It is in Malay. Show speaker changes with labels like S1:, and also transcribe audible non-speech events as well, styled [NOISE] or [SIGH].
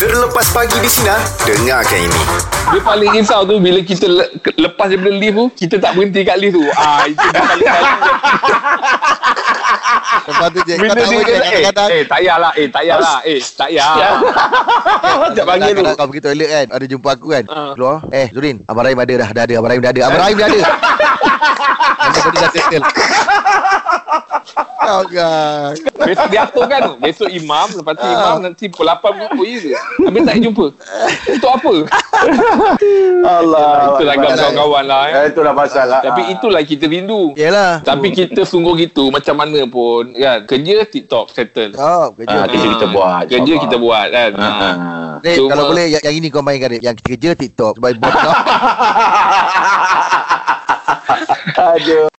S1: Terlepas pagi di Sinar, dengarkan ini.
S2: Dia paling risau tu bila kita le- lepas daripada lift tu, kita tak berhenti kat lift tu. Ah, [LAUGHS] itu dia paling kali.
S3: Lepas tu je Kau tahu
S2: dia
S3: je
S2: kata, eh,
S3: kadang-kadang
S2: eh, tak payahlah, eh, tak payahlah, eh, tak payah. [LAUGHS] Sekejap panggil tu.
S3: Kau pergi toilet kan Ada jumpa aku kan
S2: Ah.
S3: Keluar Eh Zurin Abang Rahim ada dah Dah ada Abang Rahim dah ada Abang Rahim dah ada [LAUGHS] Benda benda dah settle Kau kan
S2: Besok dia atur kan tu. Besok imam, lepas tu
S3: Ah.
S2: imam nanti pukul 8 jumpa je. Habis tak jumpa. Untuk apa?
S4: Allah.
S2: Itulah
S3: Abang.
S2: kawan-kawan lah. Eh.
S4: Eh, itulah pasal lah.
S2: Tapi itulah kita rindu.
S3: Yelah
S2: Tapi kita sungguh gitu macam mana pun kan. Kerja TikTok settle.
S3: Oh kerja
S4: Ah, kerja kita buat,
S2: Kerja kita buat kan.
S4: Ah,
S2: Ha.
S4: ah.
S3: Rip,
S2: Cuma-
S3: kalau boleh yang, yang ini kau mainkan Yang kita kerja TikTok Sebab bos kau [LAUGHS]
S4: Aduh.